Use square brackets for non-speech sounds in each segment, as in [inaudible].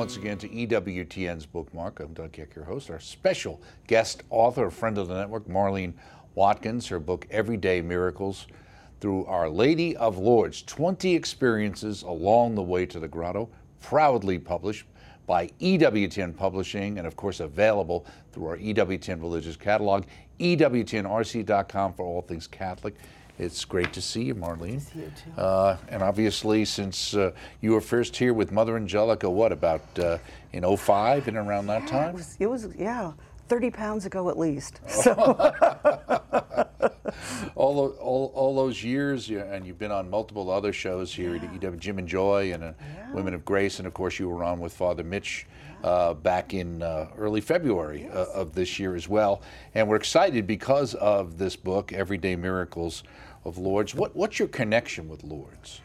once again to EWTN's Bookmark. I'm Doug Keck, your host. Our special guest author, friend of the network, Marlene Watkins. Her book, Everyday Miracles, through Our Lady of Lourdes 20 Experiences Along the Way to the Grotto, proudly published by EWTN Publishing and, of course, available through our EWTN Religious Catalog, EWTNRC.com for all things Catholic. It's great to see you, Marlene. See you too. Uh, and obviously, since uh, you were first here with Mother Angelica, what, about uh, in 05 and around that Yeah, it time? was, it was, yeah, 30 pounds ago at least. [laughs] So, [laughs] all, all, all those years, and you've been on multiple other shows here at EW, Jim and Joy and uh, Women of Grace, and of course, you were on with Father Mitch uh, back in uh, early February uh, of this year as well. And we're excited because of this book, Everyday Miracles of Lourdes. What, what's your connection with Lourdes?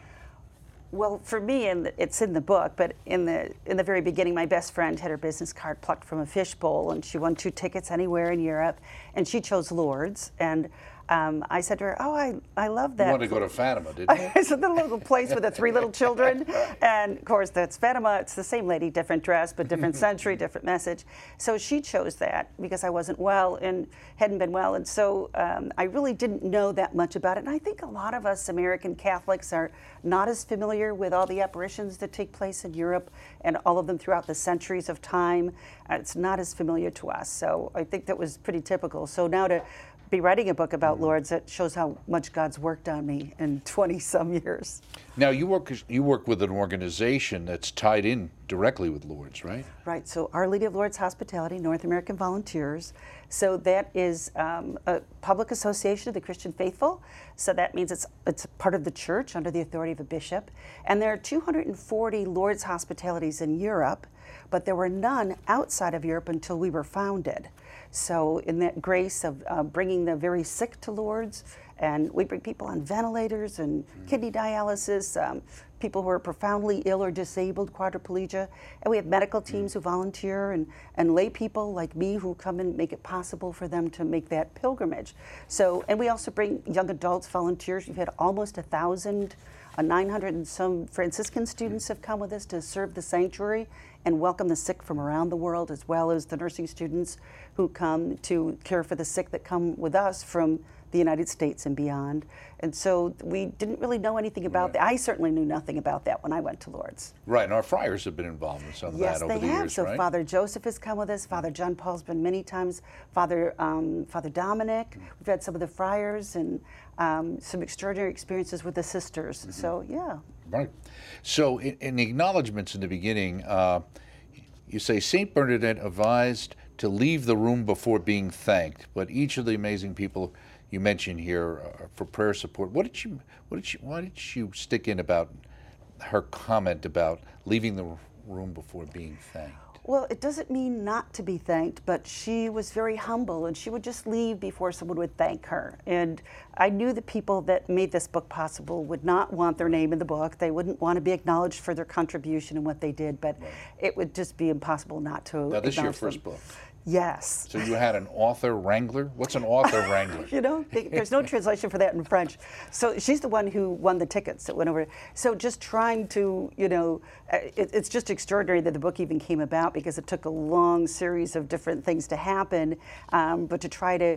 well, for me, and it's in the book, but in the in the very beginning, my best friend had her business card plucked from a fishbowl, and she won two tickets anywhere in Europe, and she chose Lourdes, and. Um, I said to her, "Oh, I, I love that." You wanted to go to Fatima, didn't [laughs] you? it's a little, place with the three little children. [laughs] And of course, that's Fatima. It's the same lady, different dress, but different [laughs] century, different message. So she chose that because I wasn't well and hadn't been well. And so um, I really didn't know that much about it. And I think a lot of us American Catholics are not as familiar with all the apparitions that take place in Europe and all of them throughout the centuries of time. Uh, It's not as familiar to us. So I think that was pretty typical. So now to be writing a book about Lourdes, that shows how much God's worked on me in [laughs] 20 some years. Now you work you work with an organization that's tied in directly with Lourdes, right? Right, so Our Lady of Lourdes Hospitality, North American Volunteers. So that is um, a public association of the Christian faithful. So that means it's it's part of the church under the authority of a bishop. And there are 240 Lourdes hospitalities in Europe, but there were none outside of Europe until we were founded. So in that grace of uh, bringing the very sick to Lourdes, and we bring people on ventilators and kidney dialysis, um, people who are profoundly ill or disabled, quadriplegia, and we have medical teams who volunteer and, and lay people like me who come and make it possible for them to make that pilgrimage. So, and we also bring young adults, volunteers. We've had almost a thousand, uh, 900 and some Franciscan students have come with us to serve the sanctuary and welcome the sick from around the world, as well as the nursing students who come to care for the sick that come with us from the United States and beyond. And so we didn't really know anything about that. I certainly knew nothing about that when I went to Lourdes. Right, and our friars have been involved in some of Yes, that over they the have. years, so right? Father Joseph has come with us. Father John Paul's been many times. Father um, Father Dominic. We've had some of the friars and um, some extraordinary experiences with the sisters. Mm-hmm. So yeah. Right. So, in, in the acknowledgments in the beginning, uh, you say Saint Bernadette advised to leave the room before being thanked. But each of the amazing people you mentioned here uh, for prayer support, what did you, what did you, why did you stick in about her comment about leaving the room before being thanked? Well, it doesn't mean not to be thanked, but she was very humble and she would just leave before someone would thank her. And I knew the people that made this book possible would not want their name in the book. They wouldn't want to be acknowledged for their contribution and what they did, but it would just be impossible not to. Now, this is your first them. book. Yes. So you had an author wrangler. What's an author [laughs] wrangler? You know, there's no translation for that in French. So she's the one who won the tickets that went over. So just trying to, you know, uh, it, it's just extraordinary that the book even came about because it took a long series of different things to happen. Um, but to try to,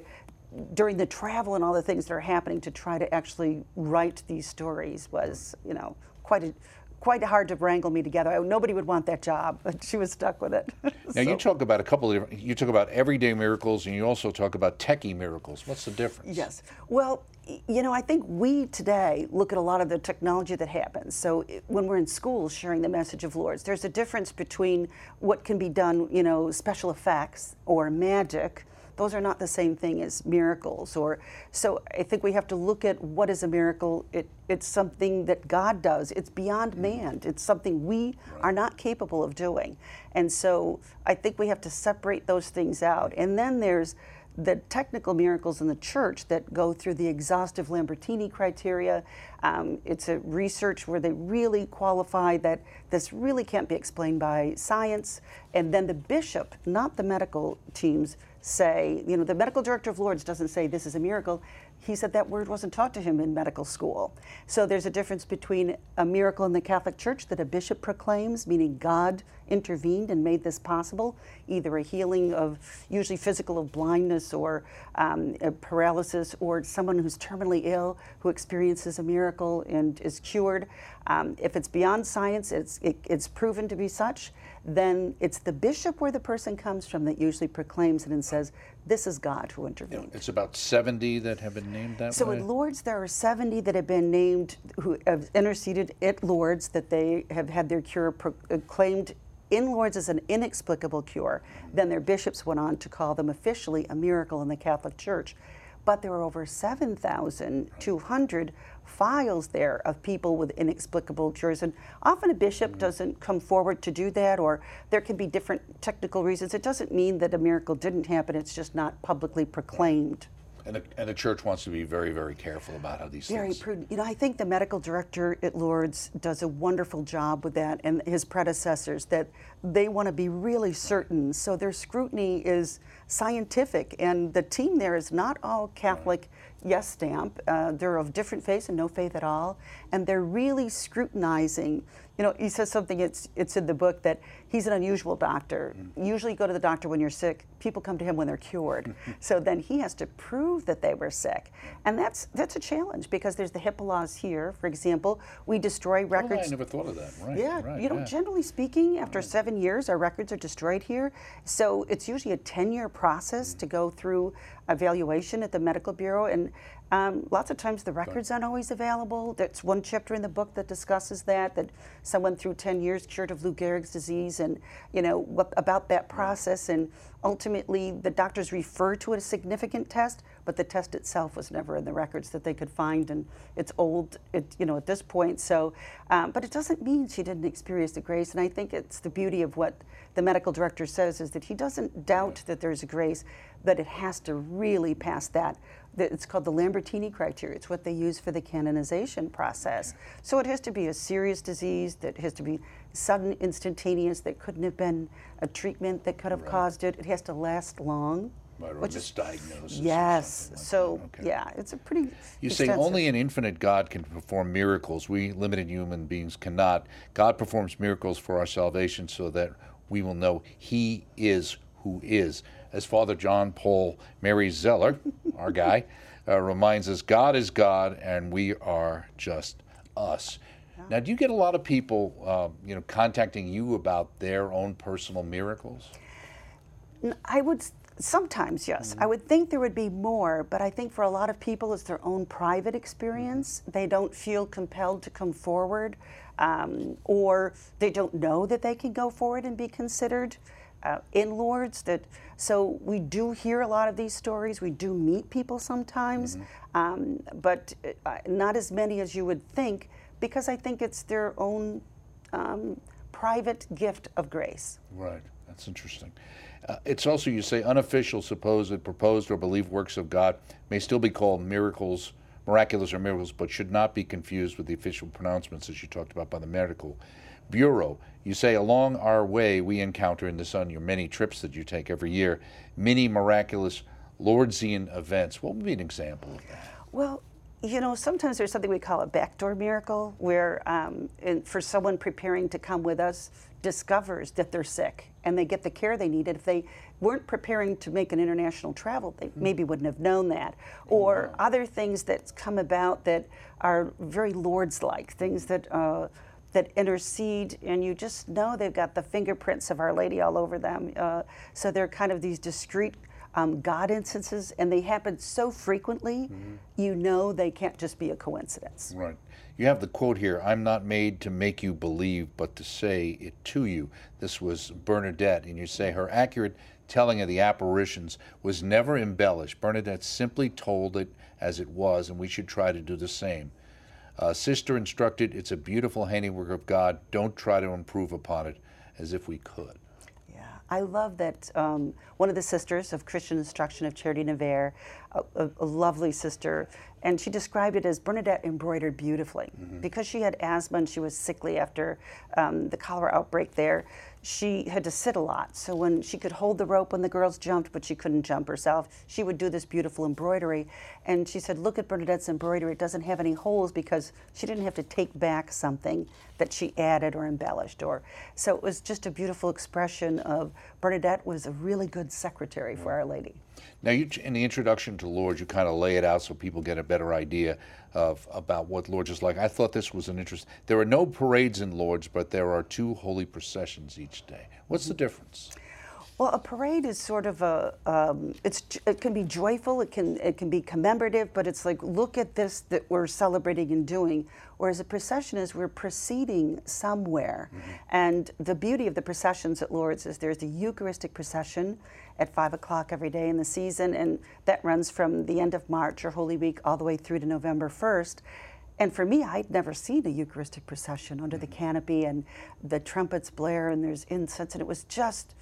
during the travel and all the things that are happening, to try to actually write these stories was, you know, quite a, quite hard to wrangle me together. I, nobody would want that job, but she was stuck with it. [laughs] Now you talk about a couple of different, you talk about everyday miracles and you also talk about techie miracles. What's the difference? Yes. Well, you know, I think we today look at a lot of the technology that happens. So when we're in school sharing the message of Lourdes, there's a difference between what can be done, you know, special effects or magic. Those are not the same thing as miracles. Or so I think we have to look at what is a miracle. It, it's something that God does. It's beyond man. It's something we are not capable of doing. And so I think we have to separate those things out. And then there's the technical miracles in the church that go through the exhaustive Lambertini criteria. Um, it's a research where they really qualify that this really can't be explained by science. And then the bishop, not the medical teams, say, you know, the medical director of Lourdes doesn't say this is a miracle. He said that word wasn't taught to him in medical school. So there's a difference between a miracle in the Catholic Church that a bishop proclaims, meaning God intervened and made this possible, either a healing of usually physical of blindness or um, paralysis, or someone who's terminally ill who experiences a miracle and is cured. Um, if it's beyond science, it's, it, it's proven to be such, then it's the bishop where the person comes from that usually proclaims it and says, This is God who intervened. It's about 70 that have been named that so way? So at Lourdes, there are 70 that have been named who have interceded at Lourdes that they have had their cure proclaimed uh, in Lourdes as an inexplicable cure. Then their bishops went on to call them officially a miracle in the Catholic Church. But there are over 7,200 files there of people with inexplicable cures. And often a bishop mm-hmm. doesn't come forward to do that, or there can be different technical reasons. It doesn't mean that a miracle didn't happen, it's just not publicly proclaimed. And the, and the church wants to be very, very careful about how these very things. Very prudent. You know, I think the medical director at Lourdes does a wonderful job with that, and his predecessors, that they want to be really certain. So their scrutiny is scientific, and the team there is not all Catholic. Right yes stamp. Uh, they're of different faith and no faith at all, and they're really scrutinizing. You know, he says something. It's it's in the book that he's an unusual doctor. Mm-hmm. Usually, you go to the doctor when you're sick. People come to him when they're cured. [laughs] so then he has to prove that they were sick, and that's that's a challenge because there's the HIPAA laws here. For example, we destroy records. Oh, I never thought of that. Right. Yeah. Right, you know, yeah. generally speaking, after right. seven years, our records are destroyed here. So it's usually a 10-year process mm-hmm. to go through evaluation at the medical bureau and um, lots of times the records aren't always available. There's one chapter in the book that discusses that, that someone through 10 years cured of Lou Gehrig's disease and, you know, what, about that process. And ultimately, the doctors refer to it as significant test, but the test itself was never in the records that they could find. And it's old, it, you know, at this point. So, um, but it doesn't mean she didn't experience the grace. And I think it's the beauty of what the medical director says is that he doesn't doubt that there's a grace, but it has to really pass that it's called the Lambertini criteria. It's what they use for the canonization process. So it has to be a serious disease that has to be sudden, instantaneous, that couldn't have been a treatment that could have right. caused it. It has to last long. Right, or misdiagnosis. Yes. Like so okay. yeah, it's a pretty. You say only an infinite God can perform miracles. We limited human beings cannot. God performs miracles for our salvation, so that we will know He is who is as Father John Paul Mary Zeller, our guy, [laughs] uh, reminds us, God is God and we are just us. Now, do you get a lot of people, uh, you know, contacting you about their own personal miracles? I would sometimes yes. Mm-hmm. I would think there would be more, but I think for a lot of people, it's their own private experience. Mm-hmm. They don't feel compelled to come forward, um, or they don't know that they can go forward and be considered uh, in Lourdes. That so we do hear a lot of these stories. We do meet people sometimes, mm-hmm. um, but uh, not as many as you would think, because I think it's their own um, private gift of grace. Right. That's interesting. Uh, it's also, you say, unofficial, supposed, proposed, or believed works of God may still be called miracles, miraculous or miracles, but should not be confused with the official pronouncements, as you talked about by the medical Bureau. You say, along our way, we encounter in this on your many trips that you take every year, many miraculous Lourdesian events. What would be an example of that? Well, you know, sometimes there's something we call a backdoor miracle, where um, for someone preparing to come with us discovers that they're sick and they get the care they needed. If they weren't preparing to make an international travel, they mm-hmm. maybe wouldn't have known that. Or wow. other things that come about that are very Lourdes like, things that. Uh, that intercede, and you just know they've got the fingerprints of Our Lady all over them. Uh, so they're kind of these discreet um, God instances, and they happen so frequently, mm-hmm. you know they can't just be a coincidence. Right. You have the quote here I'm not made to make you believe, but to say it to you. This was Bernadette, and you say her accurate telling of the apparitions was never embellished. Bernadette simply told it as it was, and we should try to do the same. Uh, sister instructed, it's a beautiful handiwork of God. Don't try to improve upon it as if we could. Yeah, I love that um, one of the sisters of Christian Instruction of Charity Nevers, a, a, a, lovely sister, and she described it as Bernadette embroidered beautifully. Mm-hmm. Because she had asthma and she was sickly after um, the cholera outbreak there, she had to sit a lot. So when she could hold the rope when the girls jumped, but she couldn't jump herself, she would do this beautiful embroidery. And she said, Look at Bernadette's embroidery. It doesn't have any holes because she didn't have to take back something that she added or embellished. Or so it was just a beautiful expression of Bernadette was a really good secretary for Our Lady. Now, you, in the introduction to Lourdes, you kind of lay it out so people get a better idea of about what Lourdes is like. I thought this was an interest. There are no parades in Lourdes, but there are two holy processions each day. What's the difference? Well, a parade is sort of a um, it's it can be joyful, it can it can be commemorative, but it's like look at this that we're celebrating and doing. Whereas a procession is we're proceeding somewhere, mm-hmm. and the beauty of the processions at Lourdes is there's the Eucharistic procession at five o'clock every day in the season, and that runs from the end of March or Holy Week all the way through to November first. And for me, I'd never seen a Eucharistic procession under mm-hmm. the canopy and the trumpets blare and there's incense, and it was just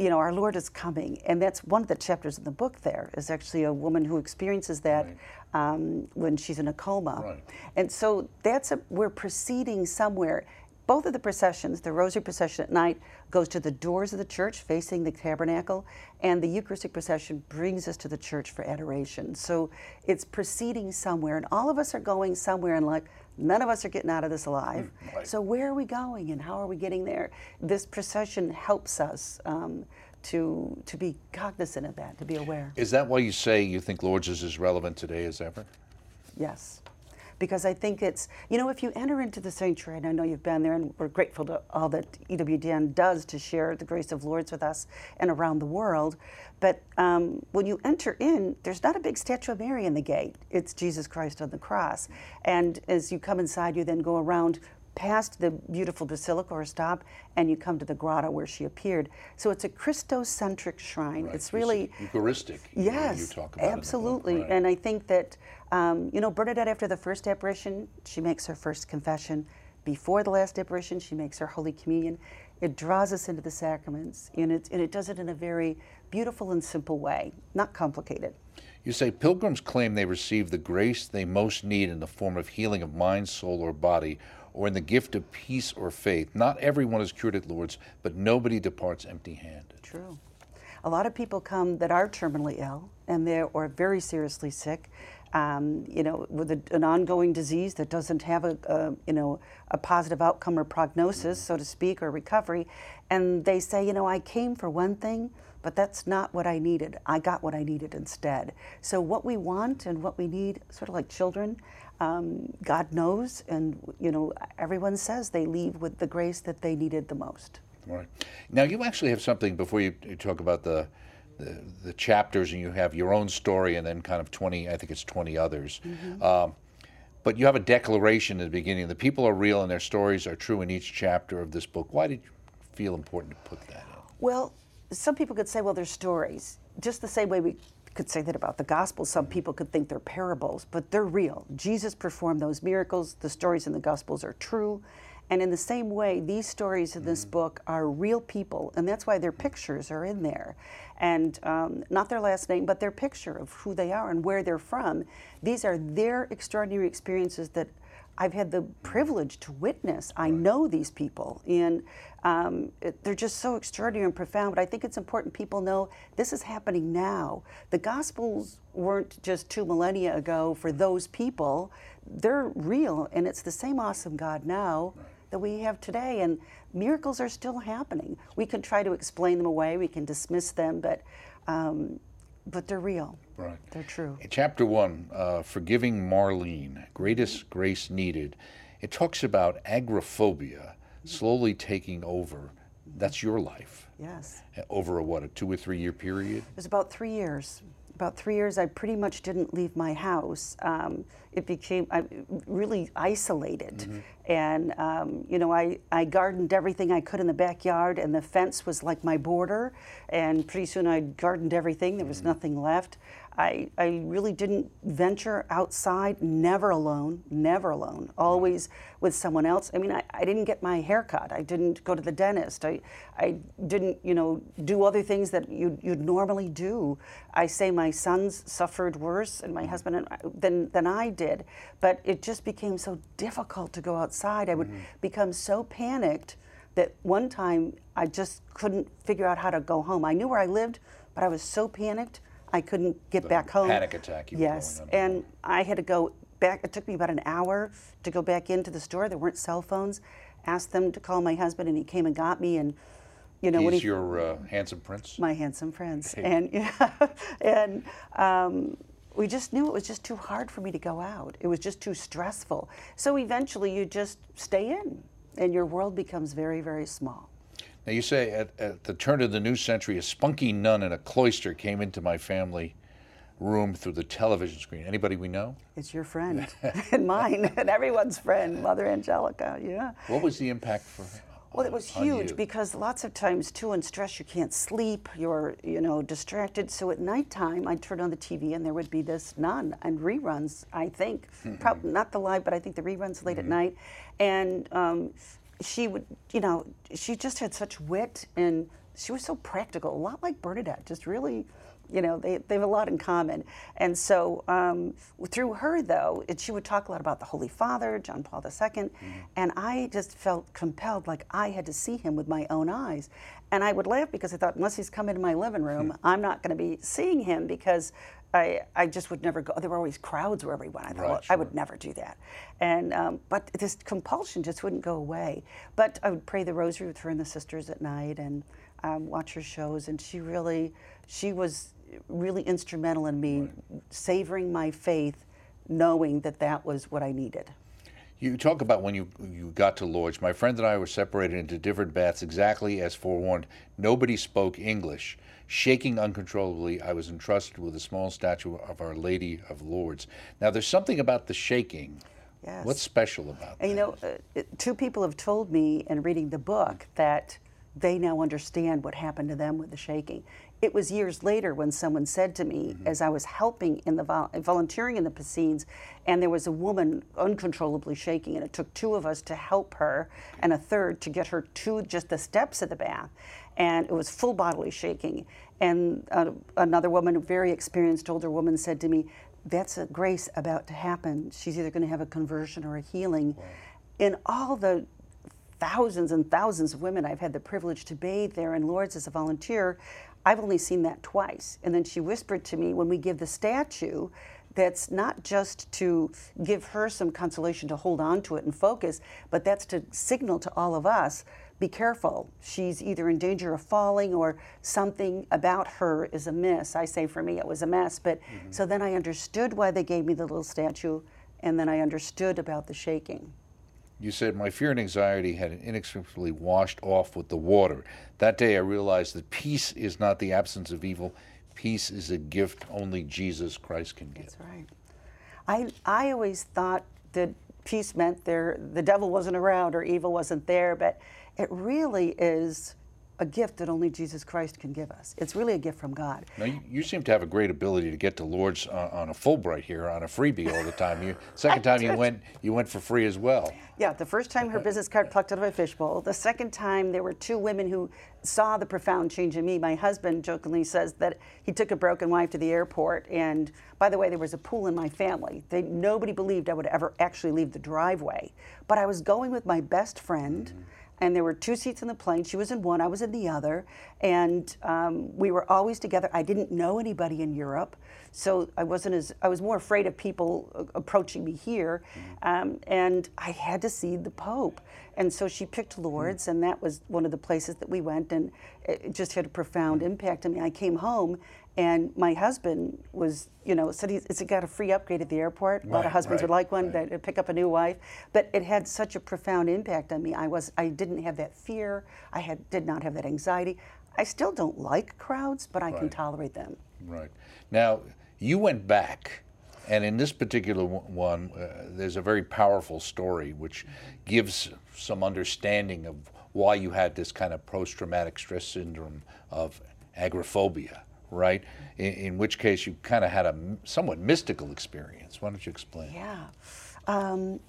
you know, our Lord is coming. And that's one of the chapters in the book there is actually a woman who experiences that right. um, when she's in a coma. Right. And so that's a, we're proceeding somewhere. Both of the processions, the rosary procession at night goes to the doors of the church facing the tabernacle, and the Eucharistic procession brings us to the church for adoration. So it's proceeding somewhere, and all of us are going somewhere in life. None of us are getting out of this alive. Mm, right. So where are we going and how are we getting there? This procession helps us um, to to be cognizant of that, to be aware. Is that why you say you think Lourdes is as relevant today as ever? Yes because I think it's, you know, if you enter into the sanctuary, and I know you've been there, and we're grateful to all that EWTN does to share the grace of Lourdes with us and around the world. But um, when you enter in, there's not a big statue of Mary in the gate. It's Jesus Christ on the cross. And as you come inside, you then go around past the beautiful basilica or stop and you come to the grotto where she appeared. So it's a Christocentric shrine. Right. It's really Eucharistic. Yes, absolutely. Right. And I think that um, you know Bernadette after the first apparition, she makes her first confession. Before the last apparition, she makes her Holy Communion. It draws us into the sacraments, and it, and it does it in a very beautiful and simple way, not complicated. You say pilgrims claim they receive the grace they most need in the form of healing of mind, soul, or body, or in the gift of peace or faith. Not everyone is cured at Lourdes, but nobody departs empty handed. True. A lot of people come that are terminally ill and they're or very seriously sick, um, you know, with a, an ongoing disease that doesn't have a, a, you know a positive outcome or prognosis, so to speak, or recovery, and they say, you know, I came for one thing, but that's not what I needed. I got what I needed instead. So what we want and what we need, sort of like children, um, God knows, and you know, everyone says they leave with the grace that they needed the most. Right. Now you actually have something before you, you talk about the, the, the chapters, and you have your own story, and then kind of twenty. I think it's twenty others. Mm-hmm. Um, but you have a declaration at the beginning. The people are real, and their stories are true in each chapter of this book. Why did you feel important to put that in? Well, some people could say, well, they're stories, just the same way we could say that about the gospel. Some people could think they're parables, but they're real. Jesus performed those miracles. The stories in the gospels are true. And in the same way, these stories in this mm-hmm. book are real people, and that's why their pictures are in there. And um, not their last name, but their picture of who they are and where they're from. These are their extraordinary experiences that I've had the privilege to witness. I know these people, and um, it, they're just so extraordinary and profound. But I think it's important people know this is happening now. The Gospels weren't just two millennia ago for those people, they're real, and it's the same awesome God now that we have today. And miracles are still happening. We can try to explain them away, we can dismiss them, but um, but they're real. Right. They're true. In chapter one, uh, Forgiving Marlene, Greatest Grace Needed, it talks about agoraphobia slowly taking over. That's your life. Yes. Over a what, a two or three year period? It was about three years about three years, I pretty much didn't leave my house. Um, it became I, really isolated. Mm-hmm. And, um, you know, I, I gardened everything I could in the backyard, and the fence was like my border. And pretty soon I gardened everything, there was mm-hmm. nothing left. I, I really didn't venture outside, never alone, never alone, always with someone else. I mean, I, I didn't get my hair cut. I didn't go to the dentist. I, I didn't, you know, do other things that you'd, you'd normally do. I say my sons suffered worse and my husband and I, than, than I did, but it just became so difficult to go outside. I would mm-hmm. become so panicked that one time I just couldn't figure out how to go home. I knew where I lived, but I was so panicked I couldn't get back home. panic attack yes, and I had to go back. It took me about an hour to go back into the store. There weren't cell phones. Asked them to call my husband, and he came and got me. And you know when He's he your uh, handsome prince. my handsome prince, and [laughs] yeah, and um, we just knew it was just too hard for me to go out. It was just too stressful. So eventually, you just stay in, and your world becomes very, very small. Now you say at, at the turn of the new century, a spunky nun in a cloister came into my family room through the television screen. Anybody we know? It's your friend and [laughs] [laughs] mine and everyone's friend, Mother Angelica. Yeah. What was the impact for her? Well, it was huge because lots of times, too, in stress, you can't sleep. You're, you know, distracted. So at nighttime, I'd turn on the TV and there would be this nun and reruns. I think, prob- not the live, but I think the reruns late at night. And um, she would, you know, she just had such wit and she was so practical, a lot like Bernadette. Just really, you know, they, they have a lot in common. And so um, through her, though, it, she would talk a lot about the Holy Father, John Paul II, and I just felt compelled, like I had to see him with my own eyes. And I would laugh because I thought, unless he's come into my living room, I'm not going to be seeing him because I, I just would never go. There were always crowds wherever he went. I thought, Right, well, I would never do that. And um, but this compulsion just wouldn't go away. But I would pray the rosary with her and the sisters at night and um, watch her shows. And she really, she was really instrumental in me savoring my faith, knowing that that was what I needed. You talk about when you you got to Lourdes. My friend and I were separated into different baths exactly as forewarned. Nobody spoke English. Shaking uncontrollably, I was entrusted with a small statue of Our Lady of Lourdes. Now, there's something about the shaking. Yes. What's special about that? You know, uh, two people have told me in reading the book that they now understand what happened to them with the shaking. It was years later when someone said to me, as I was helping in the vol- volunteering in the Piscines, and there was a woman uncontrollably shaking, and it took two of us to help her and a third to get her to just the steps of the bath, and it was full bodily shaking. And uh, another woman, a very experienced older woman, said to me, "That's a grace about to happen. She's either going to have a conversion or a healing." In all the thousands and thousands of women I've had the privilege to bathe there in Lourdes as a volunteer, I've only seen that twice. And then she whispered to me when we give the statue, that's not just to give her some consolation to hold on to it and focus, but that's to signal to all of us be careful. She's either in danger of falling or something about her is amiss. I say for me it was a mess, but mm-hmm. so then I understood why they gave me the little statue, and then I understood about the shaking. You said, My fear and anxiety had inextricably washed off with the water. That day I realized that peace is not the absence of evil, peace is a gift only Jesus Christ can give. That's right. I, I always thought that peace meant there the devil wasn't around or evil wasn't there, but it really is a gift that only Jesus Christ can give us. It's really a gift from God. Now, you, you seem to have a great ability to get to Lourdes on, on a Fulbright here, on a freebie all the time. You, [laughs] second time you went, you went for free as well. Yeah, the first time her business card plucked out of a fishbowl. The second time there were two women who saw the profound change in me. My husband jokingly says that he took a broken wife to the airport, and by the way, there was a pool in my family. They, nobody believed I would ever actually leave the driveway, but I was going with my best friend. Mm-hmm. And there were two seats in the plane. She was in one, I was in the other. And um, we were always together. I didn't know anybody in Europe. So I wasn't as, I was more afraid of people uh, approaching me here. Um, and I had to see the Pope. And so she picked Lourdes, and that was one of the places that we went. And it just had a profound impact on me. I came home, and my husband was, you know, said he's, it's got a free upgrade at the airport. A lot of husbands right, would like one right. that to pick up a new wife, but it had such a profound impact on me. I was I didn't have that fear. I had did not have that anxiety. I still don't like crowds, but I can tolerate them. Right. Now, you went back, and in this particular one- one, uh, there's a very powerful story which gives some understanding of why you had this kind of post traumatic stress syndrome of agoraphobia, right? In, in which case, you kind of had a somewhat mystical experience. Why don't you explain? Yeah. Um,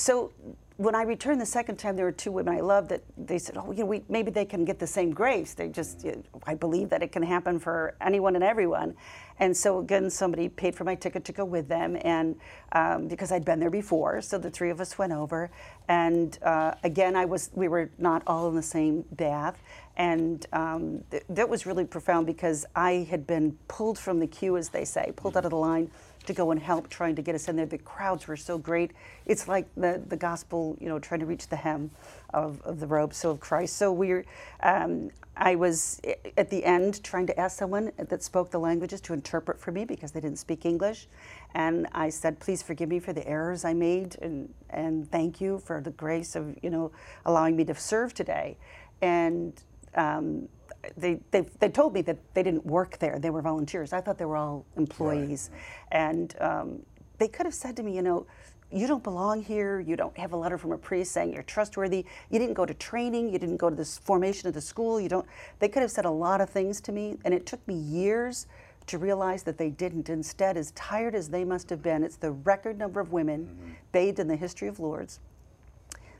so when I returned the second time, there were two women I loved that they said, "Oh, you know, we, maybe they can get the same grace." They just, you know, I believe that it can happen for anyone and everyone, and so again, somebody paid for my ticket to go with them, and um, because I'd been there before, so the three of us went over, and uh, again, I was, we were not all in the same bath, and um, th- that was really profound because I had been pulled from the queue, as they say, pulled out of the line to go and help trying to get us in there. The crowds were so great. It's like the, the gospel, you know, trying to reach the hem of, of the robe, so of Christ. So we um, I was at the end trying to ask someone that spoke the languages to interpret for me because they didn't speak English. And I said, please forgive me for the errors I made and, and thank you for the grace of, you know, allowing me to serve today. And um, they, they, they told me that they didn't work there. They were volunteers. I thought they were all employees. Right. And um, they could have said to me, you know, you don't belong here. You don't have a letter from a priest saying you're trustworthy. You didn't go to training. You didn't go to the formation of the school. You don't. They could have said a lot of things to me, and it took me years to realize that they didn't. Instead, as tired as they must have been, it's the record number of women mm-hmm. bathed in the history of Lourdes.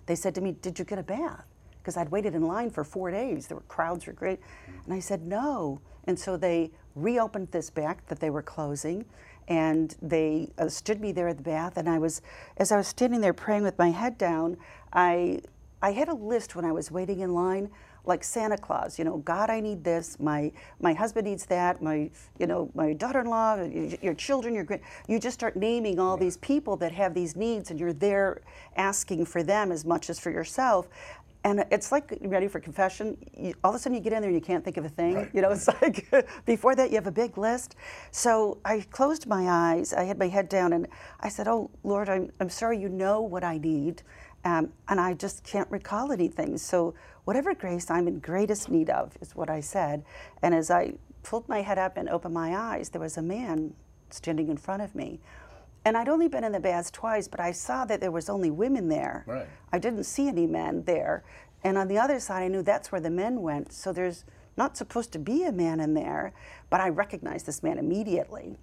They said to me, "Did you get a bath?" Because I'd waited in line for four days. There were crowds were great, and I said no. And so they reopened this back that they were closing, and they uh, stood me there at the bath. And I was, as I was standing there praying with my head down, I I had a list when I was waiting in line like Santa Claus, you know, God, I need this. My my husband needs that. My you know my daughter-in-law, your children, your grand. You just start naming all these people that have these needs, and you're there asking for them as much as for yourself and it's like ready for confession. You, all of a sudden, you get in there and you can't think of a thing. Right. You know, it's [laughs] like before that you have a big list. So I closed my eyes. I had my head down, and I said, "Oh Lord, I'm I'm sorry. You know what I need, um, and I just can't recall anything. So whatever grace I'm in greatest need of is what I said. And as I pulled my head up and opened my eyes, there was a man standing in front of me and I'd only been in the baths twice, but I saw that there was only women there. Right. I didn't see any men there. And on the other side, I knew that's where the men went. So there's not supposed to be a man in there, but I recognized this man immediately.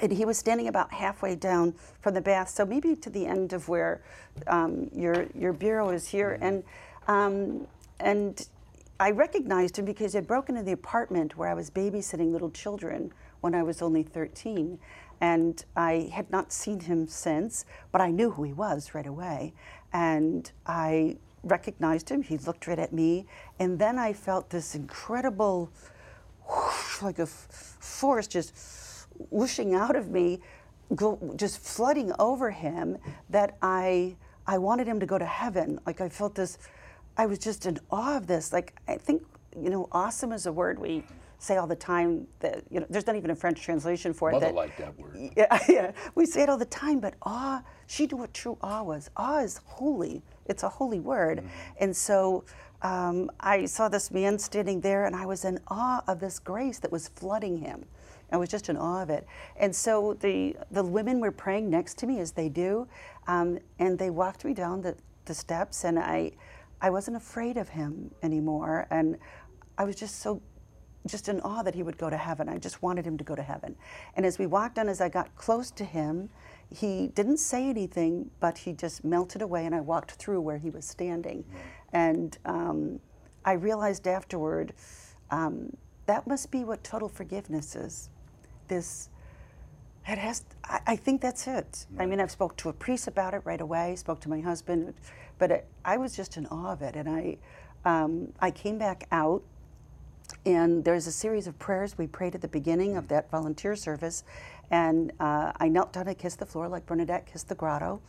And he was standing about halfway down from the bath, so maybe to the end of where um, your your bureau is here. Mm-hmm. And um, and I recognized him because he had broken into the apartment where I was babysitting little children when I was only 13 and I had not seen him since, but I knew who he was right away. And I recognized him. He looked right at me. And then I felt this incredible, whoosh, like a force just whooshing out of me, just flooding over him, that I, I wanted him to go to heaven. Like I felt this, I was just in awe of this. Like I think, you know, awesome is a word we say all the time that you know there's not even a French translation for Mother it. That, like that word. [laughs] Yeah, yeah, we say it all the time. But awe, she knew what true awe was. Awe is holy. It's a holy word, mm-hmm. and so. Um, I saw this man standing there, and I was in awe of this grace that was flooding him. I was just in awe of it. And so the the women were praying next to me as they do, um, and they walked me down the, the steps, and I I wasn't afraid of him anymore, and I was just so just in awe that he would go to heaven. I just wanted him to go to heaven. And as we walked on, as I got close to him, he didn't say anything, but he just melted away, and I walked through where he was standing. And um, I realized afterward um, that must be what total forgiveness is. This, it has. I, I think that's it. Right. I mean, I've spoke to a priest about it right away. Spoke to my husband, but it, I was just in awe of it, and I, um, I came back out and there's a series of prayers we prayed at the beginning of that volunteer service. And uh, I knelt down and kissed the floor like Bernadette kissed the grotto.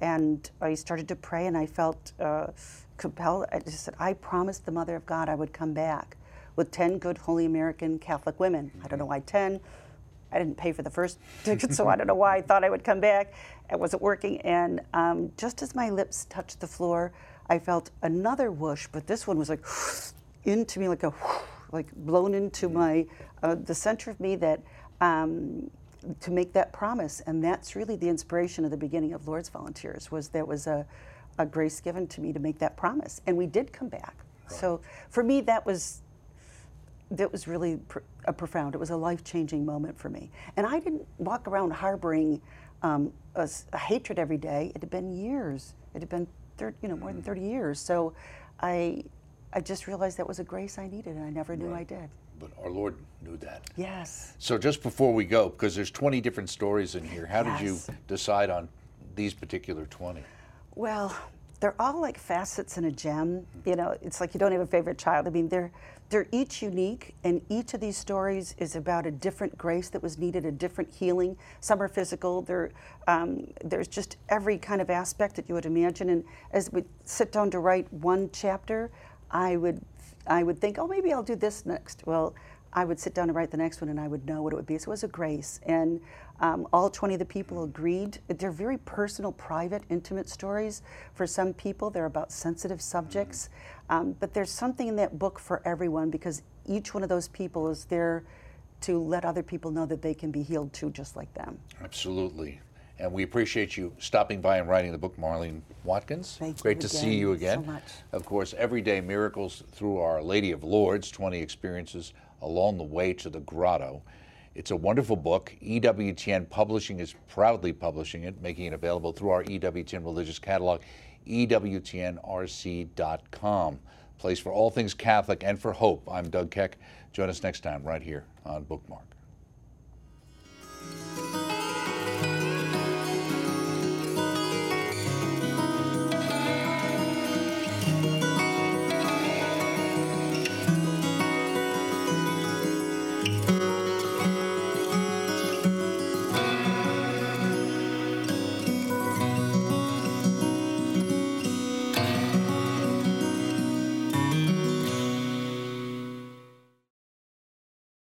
And I started to pray, and I felt uh, compelled. I just said, I promised the Mother of God I would come back with 10 good, holy American Catholic women. I don't know why 10. I didn't pay for the first ticket, so I don't know why I thought I would come back. It wasn't working. And um, just as my lips touched the floor, I felt another whoosh, but this one was like into me like a whoosh like blown into my uh, the center of me that um, to make that promise, and that's really the inspiration of the beginning of Lourdes Volunteers. Was there was a, a grace given to me to make that promise, and we did come back. Right. So for me, that was that was really pr- a profound. It was a life changing moment for me, and I didn't walk around harboring um, a, a hatred every day. It had been years. It had been 30, you know, more than 30 years. So I, I just realized that was a grace I needed, and I never knew I did. But our Lord knew that. Yes. So just before we go, because there's 20 different stories in here, how did you decide on these particular 20? Well, they're all like facets in a gem. You know, it's like you don't have a favorite child. I mean, they're they're each unique, and each of these stories is about a different grace that was needed, a different healing. Some are physical. There, um, there's just every kind of aspect that you would imagine. And as we sit down to write one chapter, I would I would think, oh, maybe I'll do this next. Well, I would sit down and write the next one, and I would know what it would be. So it was a grace, and um, all 20 of the people agreed. They're very personal, private, intimate stories. For some people, they're about sensitive subjects, um, but there's something in that book for everyone because each one of those people is there to let other people know that they can be healed too, just like them. Absolutely. And we appreciate you stopping by and writing the book, Marlene Watkins. Thank you Great to see again you so again. much. Of course, everyday miracles through Our Lady of Lourdes, 20 experiences along the way to the grotto. It's a wonderful book. EWTN Publishing is proudly publishing it, making it available through our EWTN religious catalog, EWTNRC.com. Place for all things Catholic and for hope. I'm Doug Keck. Join us next time right here on Bookmark.